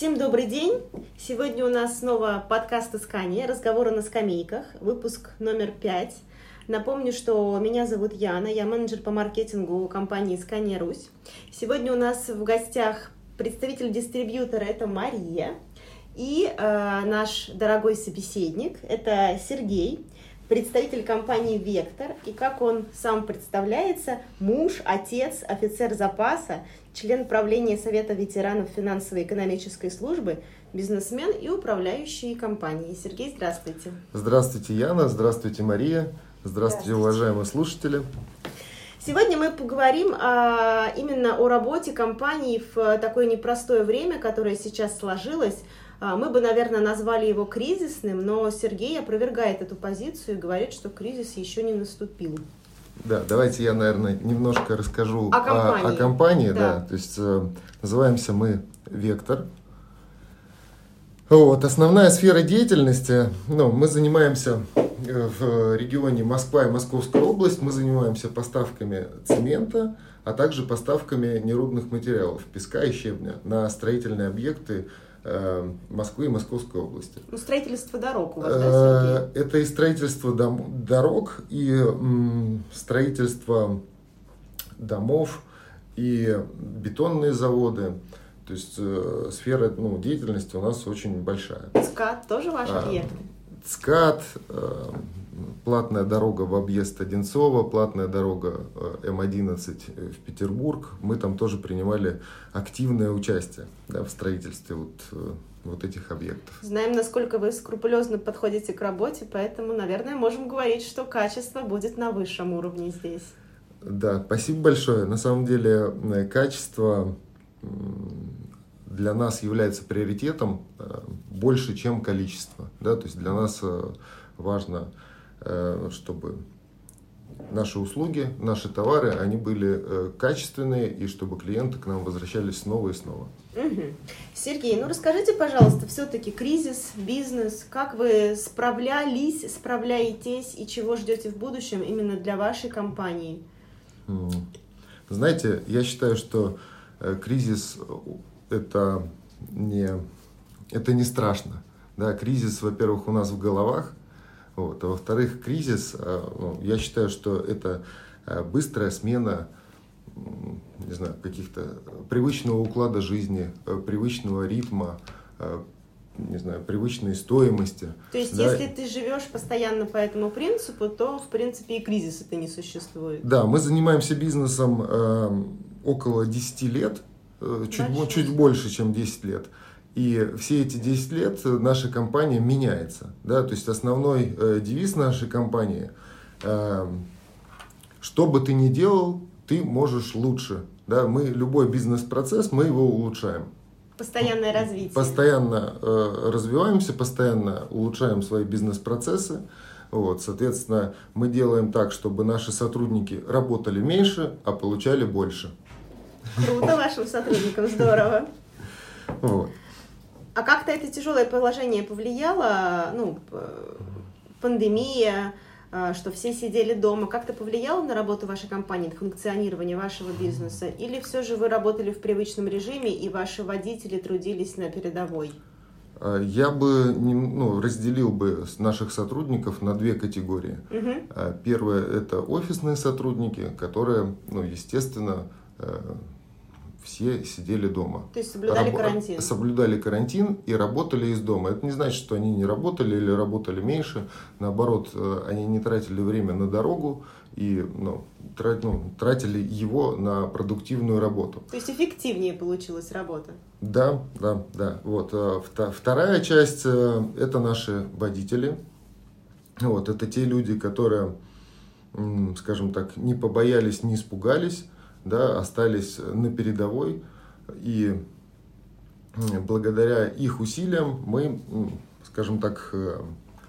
Всем добрый день! Сегодня у нас снова подкаст «Искание», разговоры на скамейках, выпуск номер пять. Напомню, что меня зовут Яна, я менеджер по маркетингу компании «Искание Русь». Сегодня у нас в гостях представитель дистрибьютора, это Мария, и э, наш дорогой собеседник, это Сергей, представитель компании «Вектор», и как он сам представляется, муж, отец, офицер запаса, член правления Совета ветеранов финансово-экономической службы, бизнесмен и управляющий компанией. Сергей, здравствуйте. Здравствуйте, Яна, здравствуйте, Мария, здравствуйте, здравствуйте. уважаемые слушатели. Сегодня мы поговорим а, именно о работе компании в такое непростое время, которое сейчас сложилось. А, мы бы, наверное, назвали его кризисным, но Сергей опровергает эту позицию и говорит, что кризис еще не наступил. Да, давайте я, наверное, немножко расскажу о компании. О, о компании да. да. То есть э, называемся мы Вектор. Вот, основная сфера деятельности, ну, мы занимаемся э, в регионе Москва и Московская область, мы занимаемся поставками цемента, а также поставками нерудных материалов, песка и щебня на строительные объекты Москвы и Московской области. Ну, строительство дорог у вас, да, Сергей? Это и строительство дом, дорог, и строительство домов, и бетонные заводы. То есть э, сфера ну, деятельности у нас очень большая. ЦКАД тоже ваш а, объект? ЦКАД, э, платная дорога в объезд Одинцова, платная дорога э, М11 в Петербург. Мы там тоже принимали активное участие да, в строительстве вот, э, вот этих объектов. Знаем, насколько вы скрупулезно подходите к работе, поэтому, наверное, можем говорить, что качество будет на высшем уровне здесь. Да, спасибо большое. На самом деле э, качество для нас является приоритетом больше, чем количество. Да? То есть для нас важно Э, чтобы наши услуги, наши товары, они были э, качественные и чтобы клиенты к нам возвращались снова и снова. Угу. Сергей, ну расскажите, пожалуйста, все-таки кризис, бизнес, как вы справлялись, справляетесь и чего ждете в будущем именно для вашей компании? Знаете, я считаю, что э, кризис это не, это не страшно. Да, кризис, во-первых, у нас в головах, вот. А во-вторых, кризис, э, ну, я считаю, что это э, быстрая смена не знаю, каких-то привычного уклада жизни, э, привычного ритма, не знаю, привычной стоимости. То есть, да. если ты живешь постоянно по этому принципу, то, в принципе, и кризиса это не существует. Да, мы занимаемся бизнесом э, около 10 лет, э, чуть, чуть больше, чем 10 лет. И все эти 10 лет наша компания меняется. Да? То есть основной э, девиз нашей компании э, что бы ты ни делал, ты можешь лучше. Да? Мы любой бизнес-процесс, мы его улучшаем. Постоянное развитие. Постоянно э, развиваемся, постоянно улучшаем свои бизнес-процессы. Вот, соответственно, мы делаем так, чтобы наши сотрудники работали меньше, а получали больше. Круто вашим сотрудникам, здорово. Вот. А как-то это тяжелое положение повлияло, ну, пандемия, э, что все сидели дома, как-то повлияло на работу вашей компании, на функционирование вашего бизнеса? Или все же вы работали в привычном режиме и ваши водители трудились на передовой? А, я бы ну, разделил бы наших сотрудников на две категории. Угу. Первое это офисные сотрудники, которые, ну, естественно, э, все сидели дома. То есть соблюдали Раб... карантин? Соблюдали карантин и работали из дома. Это не значит, что они не работали или работали меньше. Наоборот, э, они не тратили время на дорогу и ну, трат, ну, тратили его на продуктивную работу. То есть эффективнее получилась работа? Да, да, да. Вот. Э, вторая часть э, – это наши водители. Вот. Это те люди, которые, скажем так, не побоялись, не испугались да, остались на передовой, и благодаря их усилиям мы, скажем так, э,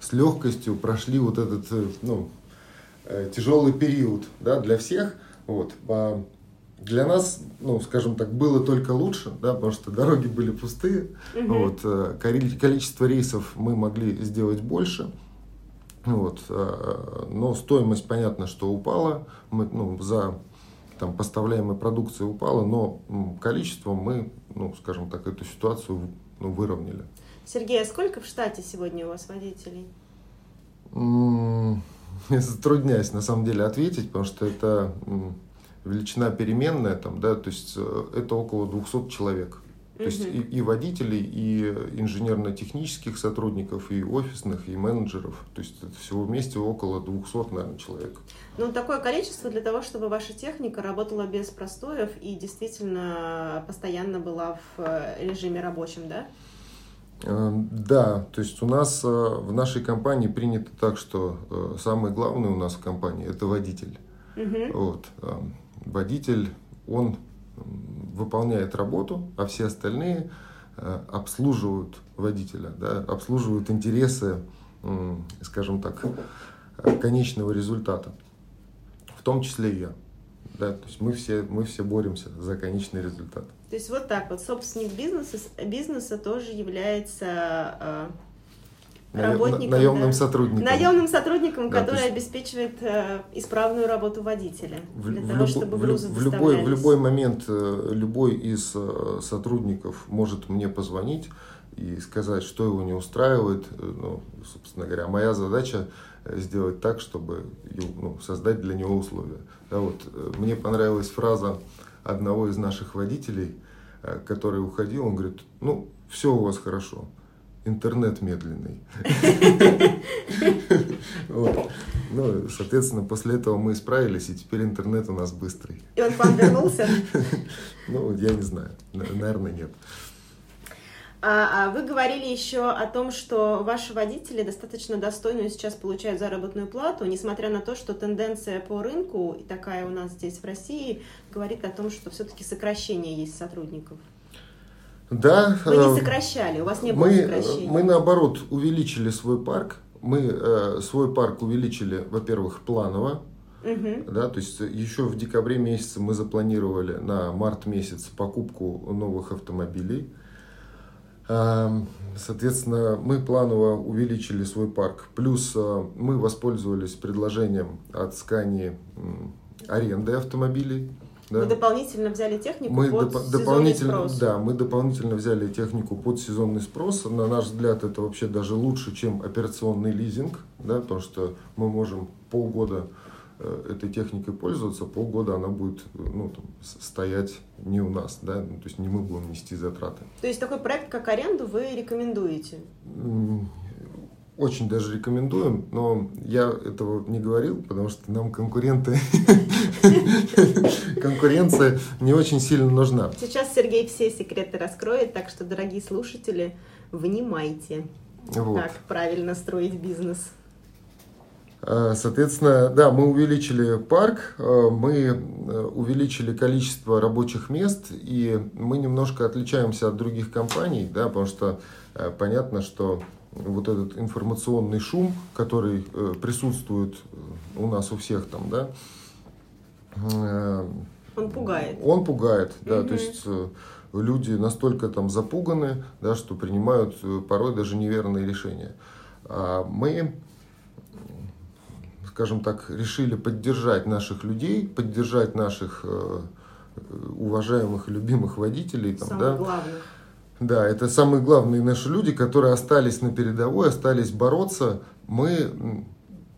с легкостью прошли вот этот э, ну, э, тяжелый период да, для всех. Вот. А для нас, ну, скажем так, было только лучше, да, потому что дороги были пустые. Угу. Вот, количество рейсов мы могли сделать больше. Вот, но стоимость, понятно, что упала. Мы ну, за там поставляемая продукция упала, но количеством мы, ну, скажем так, эту ситуацию ну, выровняли. Сергей, а сколько в штате сегодня у вас водителей? Затрудняюсь на самом деле ответить, потому что это величина переменная, там, да, то есть э, это около 200 человек. То есть и, и водителей, и инженерно-технических сотрудников, и офисных, и менеджеров. То есть это всего вместе около 200, наверное, человек. Ну, такое количество для того, чтобы ваша техника работала без простоев и действительно постоянно была в э, режиме рабочем, да? Эм, да, то есть у нас э, в нашей компании принято так, что э, самое главное у нас в компании это водитель. Угу. Вот. Эм, водитель, он выполняет работу, а все остальные э, обслуживают водителя, да, обслуживают интересы, скажем так, конечного результата, в том числе и я. Да, то есть мы все, мы все боремся за конечный результат. То есть вот так вот собственник бизнеса, бизнеса тоже является работником, наемным да, сотрудником. Наемным сотрудником, да, который есть... обеспечивает э, исправную работу водителя. В, для в, того, люб, чтобы грузы в, любой, в любой момент э, любой из э, сотрудников может мне позвонить и сказать, что его не устраивает. Э, ну, собственно говоря, моя задача э, сделать так, чтобы ну, создать для него условия. Да, вот, э, мне понравилась фраза одного из наших водителей, который уходил, он говорит, ну, все у вас хорошо, интернет медленный. Вот. Ну, соответственно, после этого мы справились, и теперь интернет у нас быстрый. И он к вам вернулся? Ну, я не знаю. Наверное, нет. А, а вы говорили еще о том, что ваши водители достаточно достойную сейчас получают заработную плату, несмотря на то, что тенденция по рынку, и такая у нас здесь в России, говорит о том, что все-таки сокращение есть сотрудников. Да. Вы не э, сокращали, у вас не было мы, сокращения. Мы наоборот увеличили свой парк. Мы э, свой парк увеличили, во-первых, планово. Угу. Да, то есть еще в декабре месяце мы запланировали на март месяц покупку новых автомобилей. Э, соответственно, мы планово увеличили свой парк. Плюс э, мы воспользовались предложением от Scania аренды автомобилей. Да. Вы дополнительно взяли технику мы под доп- дополнительно, спрос. Да, мы дополнительно взяли технику под сезонный спрос. На наш взгляд, это вообще даже лучше, чем операционный лизинг, да, потому что мы можем полгода э, этой техникой пользоваться, полгода она будет ну, там, стоять не у нас, да, ну, то есть не мы будем нести затраты. То есть такой проект, как аренду, вы рекомендуете? Очень даже рекомендуем, но я этого не говорил, потому что нам конкуренты, конкуренция не очень сильно нужна. Сейчас Сергей все секреты раскроет, так что, дорогие слушатели, внимайте, вот. как правильно строить бизнес. А, соответственно, да, мы увеличили парк, а, мы э, увеличили количество рабочих мест, и мы немножко отличаемся от других компаний, да, потому что э, понятно, что вот этот информационный шум, который э, присутствует э, у нас у всех там, да. Э, он пугает. Он пугает, да, угу. то есть люди настолько там запуганы, да, что принимают порой даже неверные решения. А мы, скажем так, решили поддержать наших людей, поддержать наших уважаемых и любимых водителей, там, Самых да, главных да, это самые главные наши люди, которые остались на передовой, остались бороться. Мы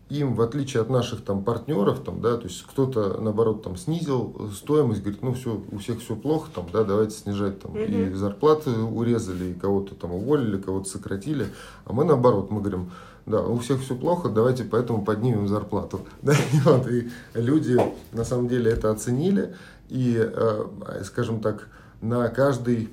им, в отличие от наших там партнеров, там, да, то есть кто-то, наоборот, там снизил стоимость, говорит, ну все, у всех все плохо, там, да, давайте снижать, там, mm-hmm. и зарплаты урезали, и кого-то там уволили, кого-то сократили, а мы наоборот, мы говорим, да, у всех все плохо, давайте поэтому поднимем зарплату, да, и, вот, и люди на самом деле это оценили, и, э, скажем так, на каждый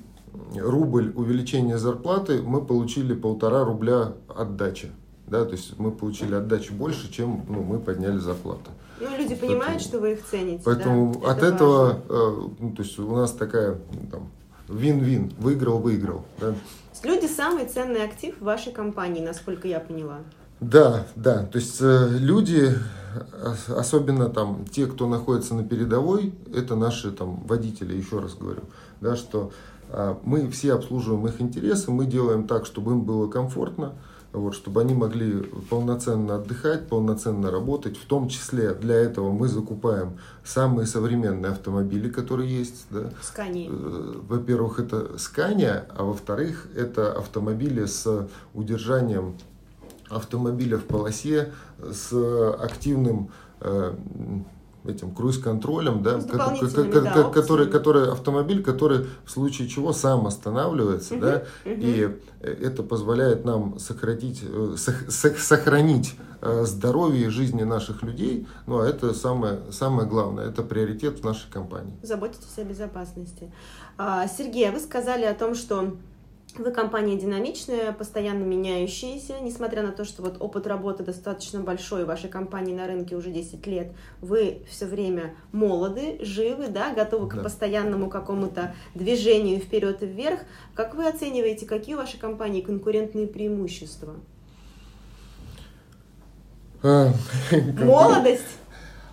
рубль увеличения зарплаты, мы получили полтора рубля отдачи. Да, то есть мы получили отдачи больше, чем ну, мы подняли зарплату. Ну, люди понимают, поэтому, что вы их цените. Поэтому да, от это этого, э, ну, то есть у нас такая там, вин-вин, выиграл-выиграл. Да. Люди самый ценный актив в вашей компании, насколько я поняла. Да, да, то есть э, люди, особенно там те, кто находится на передовой, это наши там водители, еще раз говорю, да, что мы все обслуживаем их интересы, мы делаем так, чтобы им было комфортно, вот, чтобы они могли полноценно отдыхать, полноценно работать. В том числе для этого мы закупаем самые современные автомобили, которые есть. Да. Скания. Э, во-первых, это Скания, а во-вторых, это автомобили с удержанием автомобиля в полосе, с активным э, этим круиз-контролем, да, который, который, который автомобиль, который в случае чего сам останавливается, угу, да, угу. и это позволяет нам сократить, э, сохранить э, здоровье и жизни наших людей, ну а это самое, самое главное, это приоритет в нашей компании. Заботитесь о безопасности. А, Сергей, а вы сказали о том, что вы компания динамичная, постоянно меняющаяся, несмотря на то, что вот опыт работы достаточно большой, вашей компании на рынке уже 10 лет, вы все время молоды, живы, да, готовы да. к постоянному какому-то движению вперед и вверх. Как вы оцениваете, какие у вашей компании конкурентные преимущества? А, Молодость?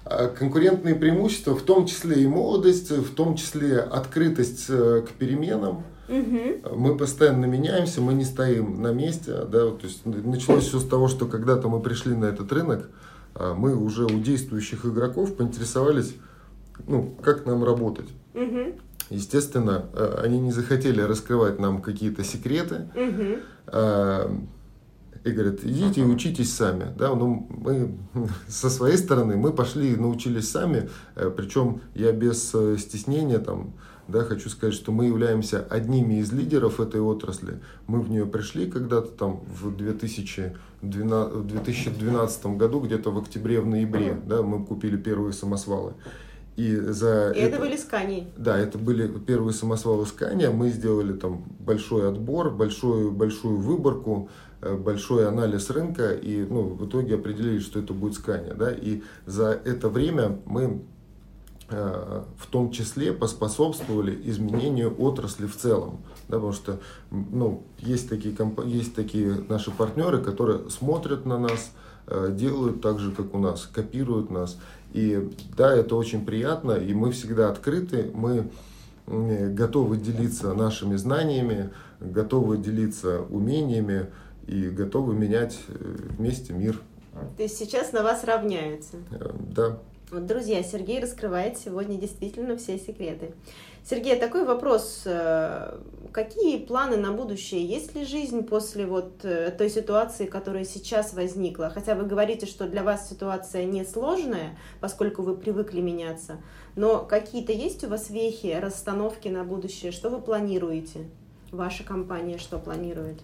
А, конкурентные преимущества, в том числе и молодость, в том числе открытость э, к переменам, Угу. Мы постоянно меняемся, мы не стоим на месте. Да, то есть началось все с того, что когда-то мы пришли на этот рынок, а мы уже у действующих игроков поинтересовались, ну, как нам работать. Угу. Естественно, э, они не захотели раскрывать нам какие-то секреты. Угу. И говорят, идите и учитесь сами. Да, ну, мы со своей стороны мы пошли и научились сами, э, причем я без э, стеснения там, да, хочу сказать, что мы являемся одними из лидеров этой отрасли. Мы в нее пришли когда-то там в 2012, в 2012 году, где-то в октябре, в ноябре, да, мы купили первые самосвалы. И за и это, это были скани. Да, это были первые самосвалы скания. Мы сделали там большой отбор, большую, большую выборку, э, большой анализ рынка и ну, в итоге определили, что это будет скания. Да? И за это время мы в том числе поспособствовали изменению отрасли в целом. Да, потому что ну, есть, такие, есть такие наши партнеры, которые смотрят на нас, э, делают так же, как у нас, копируют нас. И да, это очень приятно, и мы всегда открыты, мы готовы делиться нашими знаниями, готовы делиться умениями и готовы менять э, вместе мир. То есть сейчас на вас равняются? Да. Вот, друзья, Сергей раскрывает сегодня действительно все секреты. Сергей, такой вопрос. Э, какие планы на будущее? Есть ли жизнь после вот э, той ситуации, которая сейчас возникла? Хотя вы говорите, что для вас ситуация не сложная, поскольку вы привыкли меняться. Но какие-то есть у вас вехи, расстановки на будущее? Что вы планируете? Ваша компания что планирует?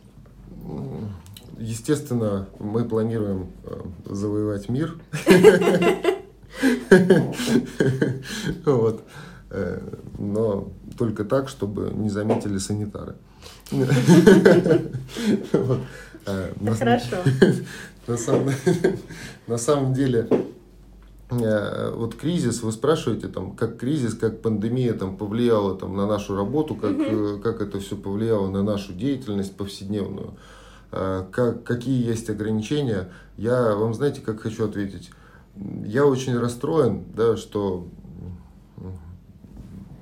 Естественно, мы планируем э, завоевать мир. Вот. Э, но только так, чтобы не заметили санитары. Э, хорошо. На самом деле, э, вот кризис, вы спрашиваете, там, как кризис, как пандемия там, повлияла там, на нашу работу, как, как это все повлияло на нашу деятельность повседневную, как, какие есть ограничения. Я вам, знаете, как хочу ответить я очень расстроен, да, что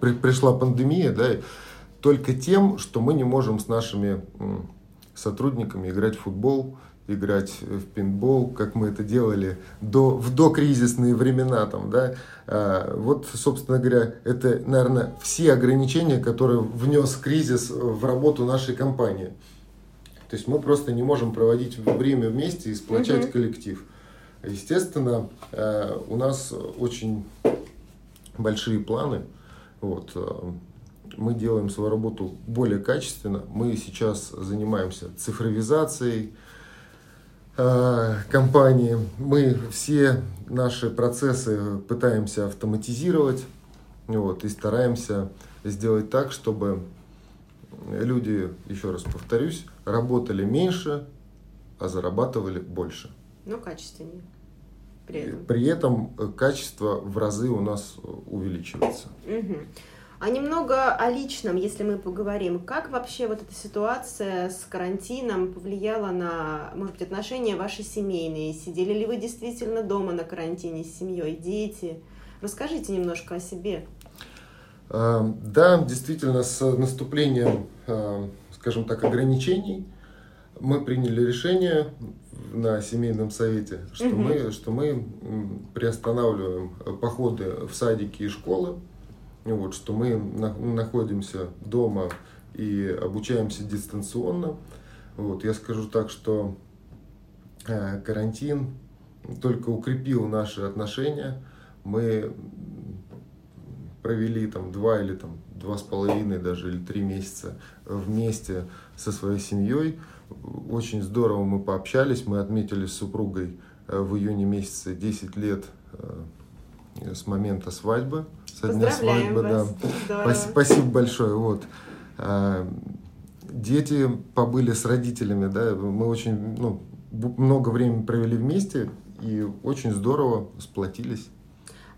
при, пришла пандемия, да, только тем, что мы не можем с нашими сотрудниками играть в футбол, играть в пинбол, как мы это делали до, в докризисные времена. Там, да. А, вот, собственно говоря, это, наверное, все ограничения, которые внес кризис в работу нашей компании. То есть мы просто не можем проводить время вместе и сплочать угу. коллектив. Естественно, э, у нас очень большие планы. Вот. Э, мы делаем свою работу более качественно. Мы сейчас занимаемся цифровизацией э, компании. Мы все наши процессы пытаемся автоматизировать вот, и стараемся сделать так, чтобы люди, еще раз повторюсь, работали меньше, а зарабатывали больше но качественнее. При этом. При этом э, качество в разы у нас э, увеличивается. Угу. А немного о личном, если мы поговорим. Как вообще вот эта ситуация с карантином повлияла на, может быть, отношения ваши семейные? Сидели ли вы действительно дома на карантине с семьей, дети? Расскажите немножко о себе. А, да, действительно, с наступлением, а, скажем так, ограничений Мы приняли решение на семейном совете, что угу. мы, что мы приостанавливаем походы в садики и школы, вот, что мы на, находимся дома и обучаемся дистанционно. Вот, я скажу так, что э, карантин только укрепил наши отношения. Мы провели там два или там два с половиной даже или три месяца вместе со своей семьей. Очень здорово мы пообщались, мы отметили с супругой э, в июне месяце 10 лет э, с момента свадьбы, со дня свадьбы, вас. да. Спасибо большое. Вот. Э, дети побыли с родителями, да, мы очень ну, много времени провели вместе и очень здорово сплотились.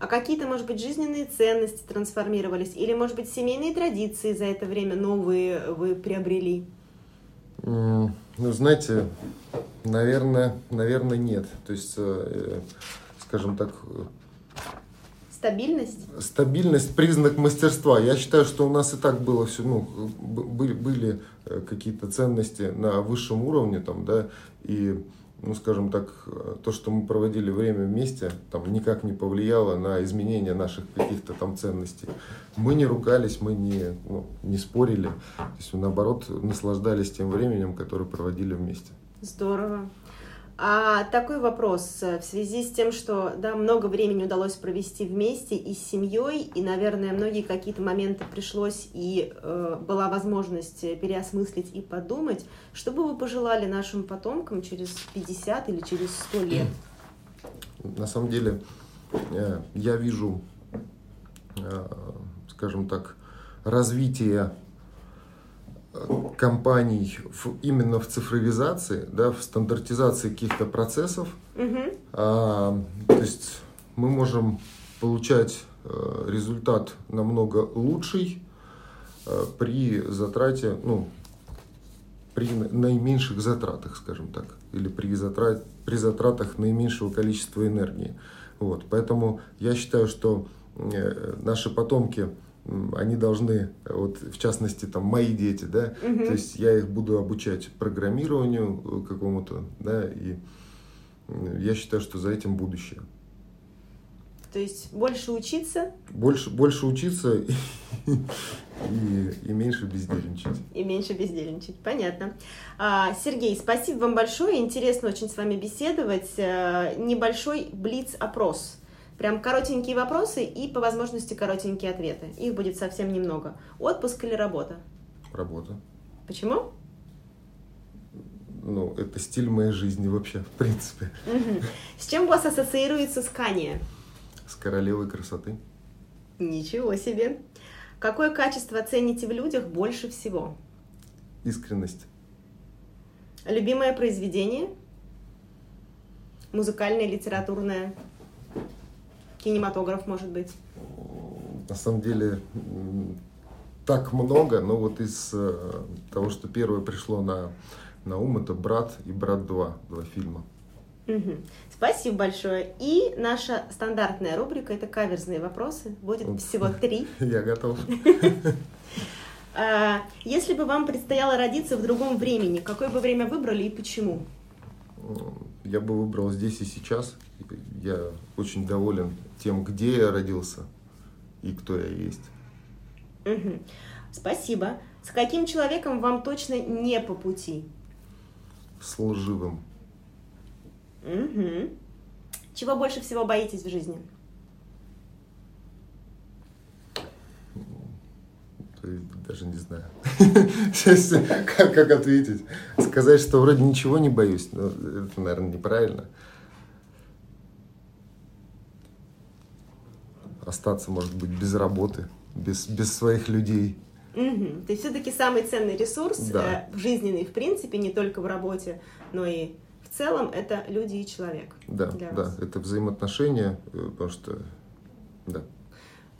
А какие-то, может быть, жизненные ценности трансформировались? Или, может быть, семейные традиции за это время новые вы приобрели? Ну, знаете, наверное, наверное, нет. То есть, э, скажем так... Стабильность? Стабильность – признак мастерства. Я считаю, что у нас и так было все, ну, были, были э, какие-то ценности на высшем уровне, там, да, и ну, скажем так, то, что мы проводили время вместе, там никак не повлияло на изменение наших каких-то там ценностей. Мы не ругались, мы не, ну, не спорили, то есть, наоборот, наслаждались тем временем, которое проводили вместе. Здорово. А такой вопрос э, в связи с тем, что да, много времени удалось провести вместе и с семьей, и, наверное, многие какие-то моменты пришлось и э, была возможность переосмыслить и подумать, что бы вы пожелали нашим потомкам через 50 или через 100 лет? На самом деле, э, я вижу, э, скажем так, развитие компаний в, именно в цифровизации, да, в стандартизации каких-то процессов. Угу. А, то есть мы можем получать а, результат намного лучший а, при затрате, ну, при наименьших затратах, скажем так, или при, затрат, при затратах наименьшего количества энергии. Вот, поэтому я считаю, что э, наши потомки они должны, вот в частности, там мои дети, да, угу. то есть я их буду обучать программированию э, какому-то, да, и я считаю, что за этим будущее. То есть больше учиться? Больше, больше учиться и, и, и меньше бездельничать. И меньше бездельничать, понятно. А, Сергей, спасибо вам большое, интересно очень с вами беседовать. А, небольшой блиц-опрос Прям коротенькие вопросы и по возможности коротенькие ответы. Их будет совсем немного. Отпуск или работа? Работа. Почему? Ну, это стиль моей жизни вообще, в принципе. Угу. С чем у вас ассоциируется Скания? С королевой красоты. Ничего себе. Какое качество цените в людях больше всего? Искренность. Любимое произведение? Музыкальное, литературное? Кинематограф, может быть? На самом деле так много, но вот из э, того, что первое пришло на, на ум, это «Брат» и «Брат 2», два фильма. Угу. Спасибо большое. И наша стандартная рубрика – это каверзные вопросы. Будет вот. всего три. Я готов. А, если бы вам предстояло родиться в другом времени, какое бы время выбрали и почему? Я бы выбрал здесь и сейчас. Я очень доволен тем, где я родился и кто я есть. Угу. Спасибо. С каким человеком вам точно не по пути? С лживым. Угу. Чего больше всего боитесь в жизни? Даже не знаю. как, как ответить? Сказать, что вроде ничего не боюсь, но это, наверное, неправильно. остаться, может быть, без работы, без, без своих людей. Угу. То есть все-таки самый ценный ресурс да. э, жизненный, в принципе, не только в работе, но и в целом это люди и человек. Да, да, вас. это взаимоотношения, э, потому что, да.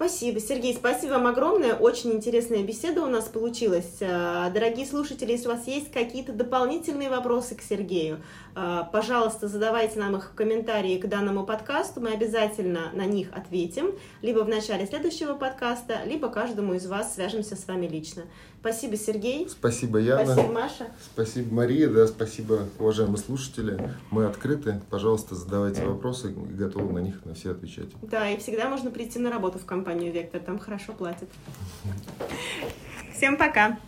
Спасибо, Сергей, спасибо вам огромное. Очень интересная беседа у нас получилась. Э, дорогие слушатели, если у вас есть какие-то дополнительные вопросы к Сергею, э, пожалуйста, задавайте нам их в комментарии к данному подкасту. Мы обязательно на них ответим, либо в начале следующего подкаста, либо каждому из вас свяжемся с вами лично. Спасибо, Сергей. Спасибо, Яна. Спасибо, Маша. Спасибо, Мария. Да, спасибо, уважаемые слушатели. Мы открыты. Пожалуйста, задавайте вопросы и готовы на них на все отвечать. Да, и всегда можно прийти на работу в компанию «Вектор». Там хорошо платят. Всем пока.